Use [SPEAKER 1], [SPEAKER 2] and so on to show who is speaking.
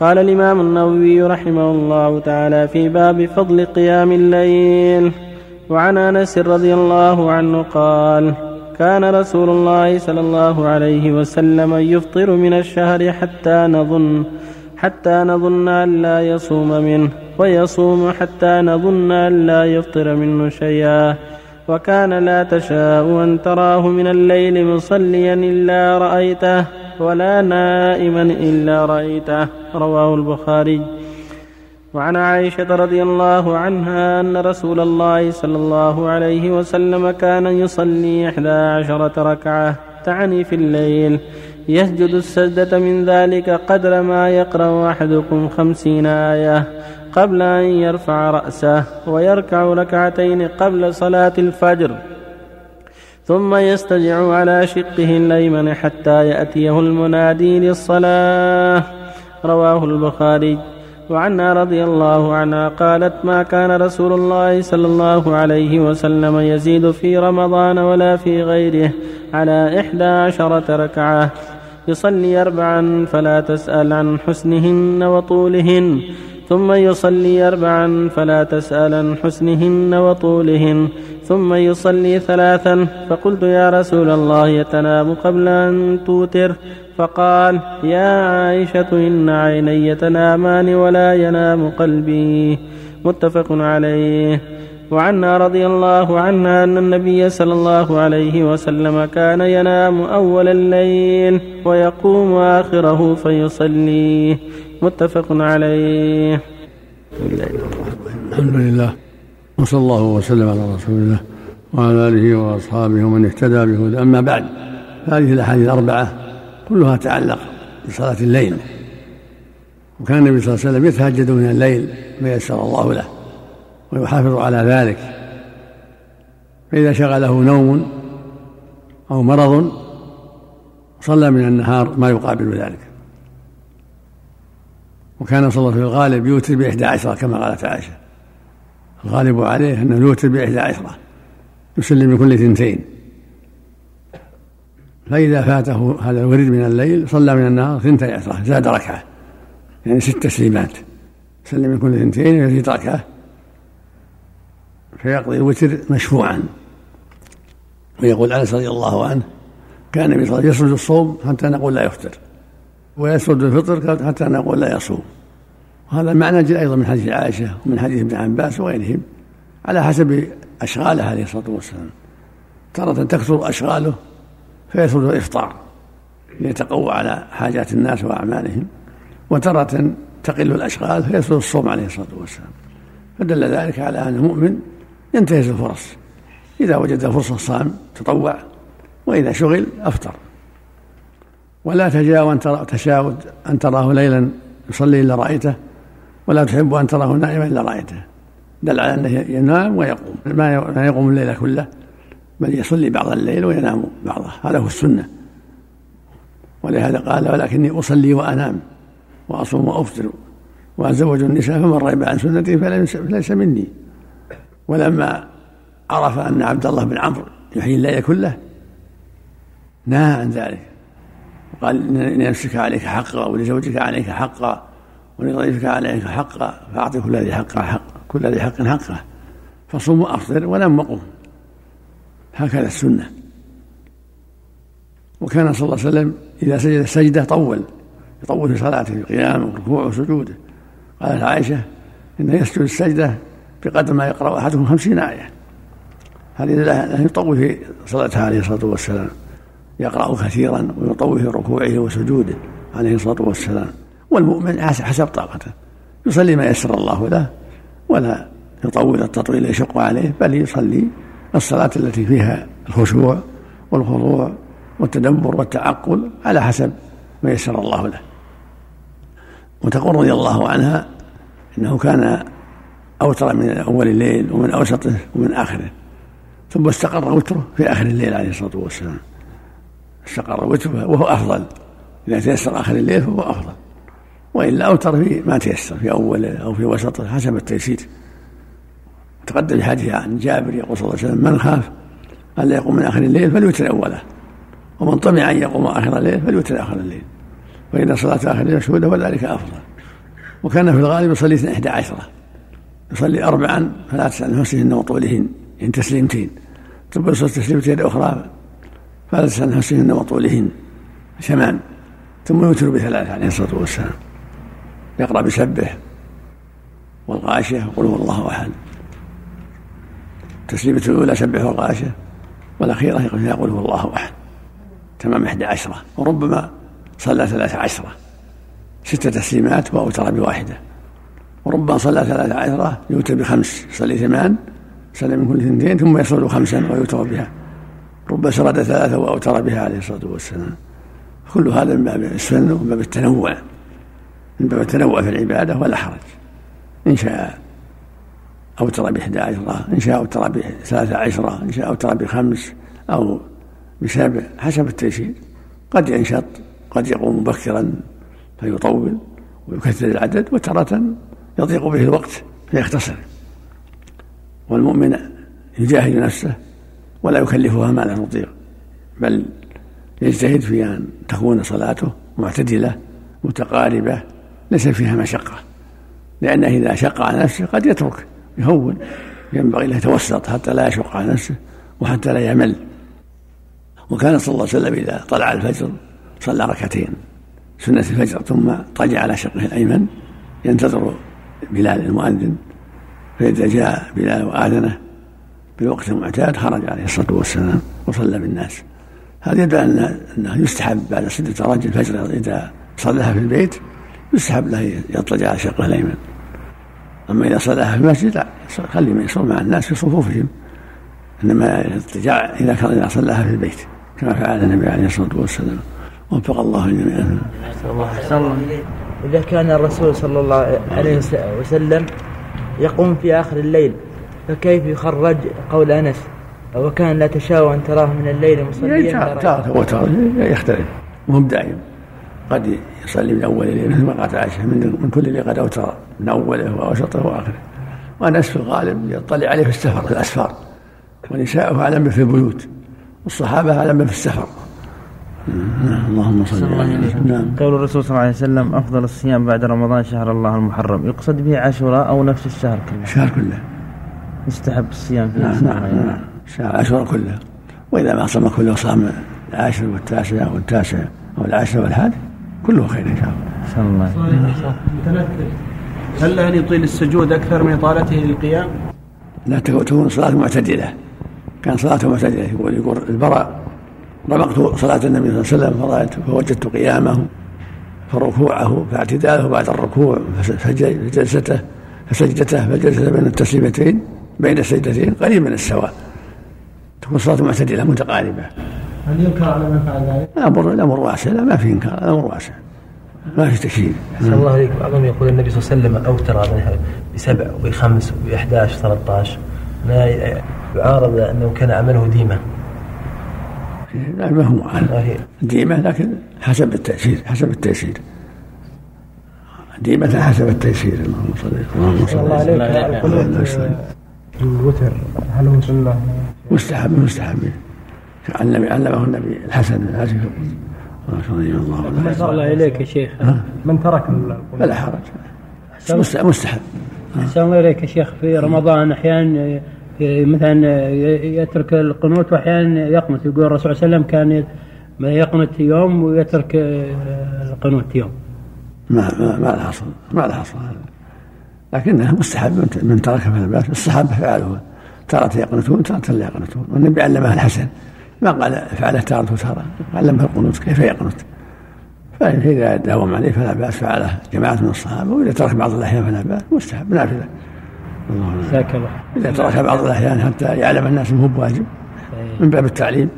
[SPEAKER 1] قال الإمام النووي رحمه الله تعالى في باب فضل قيام الليل وعن أنس رضي الله عنه قال كان رسول الله صلى الله عليه وسلم يفطر من الشهر حتى نظن حتى نظن أن لا يصوم منه ويصوم حتى نظن أن لا يفطر منه شيئا وكان لا تشاء أن تراه من الليل مصليا إلا رأيته ولا نائما إلا رأيته رواه البخاري. وعن عائشة رضي الله عنها أن رسول الله صلى الله عليه وسلم كان يصلي إحدى عشرة ركعة تعني في الليل يسجد السجدة من ذلك قدر ما يقرأ أحدكم خمسين آية قبل أن يرفع رأسه ويركع ركعتين قبل صلاة الفجر. ثم يستجع على شقه الأيمن حتى يأتيه المنادي للصلاة. رواه البخاري. وعنها رضي الله عنها قالت ما كان رسول الله صلى الله عليه وسلم يزيد في رمضان ولا في غيره على إحدى عشرة ركعة. يصلي أربعا فلا تسأل عن حسنهن وطولهن. ثم يصلي أربعا فلا تسأل عن حسنهن وطولهن. ثم يصلي ثلاثا. فقلت يا رسول الله يتنام قبل أن توتر. فقال يا عائشة إن عيني تنامان ولا ينام قلبي. متفق عليه. وعنا رضي الله عنها أن النبي صلى الله عليه وسلم كان ينام أول الليل ويقوم آخره فيصليه متفق عليه.
[SPEAKER 2] الحمد لله. وصلى الله وسلم على رسول الله وعلى آله وأصحابه ومن اهتدى بهدى أما بعد هذه الأحاديث الأربعة كلها تعلق بصلاة الليل. وكان النبي صلى الله عليه وسلم يتهجد من الليل ما يسر الله له ويحافظ على ذلك. فإذا شغله نوم أو مرض صلى من النهار ما يقابل ذلك. وكان صلى الله في الغالب يوتر بإحدى عشرة كما قالت عائشة. الغالب عليه أنه يوتر بإحدى عشرة يسلم من كل ثنتين فإذا فاته هذا الورد من الليل صلى من النهار ثنتي عشرة زاد ركعة. يعني ست تسليمات. يسلم من كل ثنتين ويزيد ركعة. فيقضي الوتر مشفوعا. ويقول أنس رضي الله عنه كان يسرد الصوم حتى نقول لا يفطر. ويسرد الفطر حتى نقول لا يصوم. وهذا المعنى جاء أيضا من حديث عائشة ومن حديث ابن عباس وغيرهم على حسب أشغاله عليه الصلاة والسلام. تارة تكثر أشغاله فيسرد الافطار ليتقوى على حاجات الناس وأعمالهم وتارة تقل الأشغال فيسرد الصوم عليه الصلاة والسلام. فدل ذلك على أن المؤمن ينتهز الفرص. إذا وجد فرصة صام تطوع وإذا شغل أفطر. ولا تجاو أن أن تراه ليلا يصلي إلا رأيته ولا تحب أن تراه نائما إلا رأيته. دل على أنه ينام ويقوم. ما يقوم الليل كله بل يصلي بعض الليل وينام بعضه. هذا هو السنة. ولهذا قال ولكني أصلي وأنام وأصوم وأفطر وأتزوج النساء فمن رغب عن سنتي فليس مني. ولما عرف أن عبد الله بن عمرو يحيي الليل كله نهى عن ذلك. وقال إن لنفسك عليك حقا ولزوجك عليك حقا ولضيفك عليك حقا فأعطي كل ذي حق حق كل ذي حق حقه. فصوم وأفطر ولم وقم. هكذا السنة. وكان صلى الله عليه وسلم إذا سجد السجدة طول يطول في صلاته في قيامه وركوعه وسجوده قالت عائشة إنه يسجد السجدة بقدر ما يقرأ أحدهم خمسين آية. هذه لا يطول في صلاته عليه الصلاة والسلام. يقرأ كثيرا ويطول في ركوعه وسجوده عليه الصلاة والسلام. والمؤمن حسب طاقته. يصلي ما يسر الله له ولا يطول التطويل يشق عليه بل يصلي الصلاة التي فيها الخشوع والخضوع والتدبر والتعقل على حسب ما يسر الله له. وتقول رضي الله عنها إنه كان أوتر من أول الليل ومن أوسطه ومن آخره. ثم استقر وتره في آخر الليل عليه الصلاة والسلام. استقر وتره وهو أفضل. إذا تيسر آخر الليل فهو أفضل. وإلا اوتر في ما تيسر في اوله أو في وسطه حسب التيسير. تقدم الحديث عن جابر يقول صلى الله عليه وسلم من خاف ألا يقوم من آخر الليل فليوتر أوله ومن طمع أن يقوم آخر الليل فليوتر آخر الليل وإن صلاة آخر الليل مشهودة وذلك أفضل. وكان في الغالب يصلي إحدى عشرة يصلي أربعا فلا تسأل عن حسنهن وطولهن يعني تسليمتين. ثم يصلي تسليمتين أخرى فلا تسأل عن حسنهن وطولهن ثمان ثم يوتر بثلاثة عليه الصلاة والسلام. يقرأ بسبح والغاشية وقل هو الله أحد. التسليمة الأولى سبح والغاشية والأخيرة يقول هو الله أحد. تمام إحدى عشرة. وربما صلى ثلاث عشرة. ست تسليمات وأوتر بواحدة. وربما صلى ثلاث عشرة يوتر بخمس. يصلي ثمان صلى من كل اثنتين ثم يصل خمسا ويوتر بها. ربما سرد ثلاثة وأوتر بها عليه الصلاة والسلام. كل هذا من باب السنة ومن باب التنوع. من باب التنوع في العبادة ولا حرج. إن شاء أوتر بإحدى عشرة إن شاء أوتر بثلاثة عشرة إن شاء أوتر بخمس أو بسبع حسب التيسير قد ينشط قد يقوم مبكرا فيطول ويكثر العدد وتارة يضيق به الوقت فيختصر. والمؤمن يجاهد نفسه ولا يكلفها ما لا تطيق بل يجتهد في أن تكون صلاته معتدلة متقاربة ليس فيها مشقة. لأنه إذا شق على نفسه قد يترك يهون ينبغي له يتوسط حتى لا يشق على نفسه وحتى لا يمل. وكان صلى الله عليه وسلم إذا طلع الفجر صلى ركعتين. سنة الفجر ثم اضطجع على شقه الأيمن ينتظر بلال المؤذن. فإذا جاء بلال وآذنه بالوقت المعتاد خرج عليه الصلاة والسلام وصلى بالناس. هذا يدل أنه يستحب بعد سنة رجل الفجر إذا صلاها في البيت يستحب له يضطجع على شقه الأيمن. أما إذا صلاها في المسجد لا خلي من يصلي مع الناس في صفوفهم. إنما الاضطجاع إذا كان إذا صلاها في البيت كما فعل النبي عليه الصلاة والسلام. وفق الله جميعا.
[SPEAKER 3] الله إذا كان الرسول صلى الله عليه وسلم يقوم في آخر الليل فكيف يخرج قول أنس؟ وكان لا تشاء أن تراه من الليل مصليا؟
[SPEAKER 2] تارة وتارة يختلف. مو دائم قد يصلي من أول الليل مثل ما قالت عائشة من, من كل اللي قد أوتر من أوله وأوسطه وآخره. وأنس في الغالب يطلع عليه في السفر في الأسفار. ونساؤه أعلم في البيوت والصحابة أعلم في السفر. نعم اللهم صل على
[SPEAKER 3] نعم. قول الرسول صلى الله عليه وسلم أفضل الصيام بعد رمضان شهر الله المحرم. يقصد به عاشوراء أو نفس الشهر كله؟
[SPEAKER 2] الشهر كله.
[SPEAKER 3] يستحب الصيام في
[SPEAKER 2] نعم نعم, نعم. شهر عاشوراء كله. وإذا ما صام كله صام العاشر والتاسع والتاسع أو العاشر والحادي. كله خير إن شاء الله.
[SPEAKER 1] الله. هل له ان يطيل السجود أكثر من اطالته للقيام؟
[SPEAKER 2] لا تكون صلاة معتدلة كان صلاته معتدلة يقول يقول البراء رمقت صلاة النبي صلى الله عليه وسلم فرأيت فوجدت قيامه فركوعه فاعتداله بعد الركوع فجلسته فسجدته فجلسته بين التسليمتين بين السجدتين قريب من السواء تكون صلاة معتدلة متقاربة
[SPEAKER 1] هل ينكر على من فعل ذلك؟
[SPEAKER 2] الأمر الأمر واسع لا ما في إنكار. الأمر واسع ما في تشهير
[SPEAKER 4] أحسن الله عليك بعضهم يقول النبي صلى الله عليه وسلم أوتر بسبع وبخمس وب11 13 يعارض أنه كان عمله ديمة
[SPEAKER 2] لا ما هو ديمة لكن حسب التيسير حسب التيسير ديمة حسب التيسير اللهم صل اللهم صل على
[SPEAKER 1] الوتر هل هو سنة؟
[SPEAKER 2] مستحب مستحب. النبي علمه النبي الحسن بن الحسن. رضي الله
[SPEAKER 1] عنه. الله إليك يا شيخ. من ترك
[SPEAKER 2] فلا حرج. مستحب.
[SPEAKER 1] أحسن الله إليك يا شيخ. في رمضان أحيانا مثلا يترك القنوت واحيانا يقنت يقول الرسول صلى الله عليه وسلم كان يقنت يوم ويترك القنوت يوم.
[SPEAKER 2] ما ما ما له أصل. ما له أصل لكنه مستحب. من ترك فلا باس الصحابه فعلوا تارة يقنتون تارة لا يقنتون والنبي علمها الحسن. ما قال فعله تارة وتارة. علمها القنوت كيف يقنت فإذا داوم عليه فلا بأس فعله جماعة من الصحابة وإذا ترك بعض الأحيان فلا بأس. مستحب نافلة. جزاك الله إذا ترك بعض الأحيان حتى يعلم الناس أنه بواجب من باب التعليم.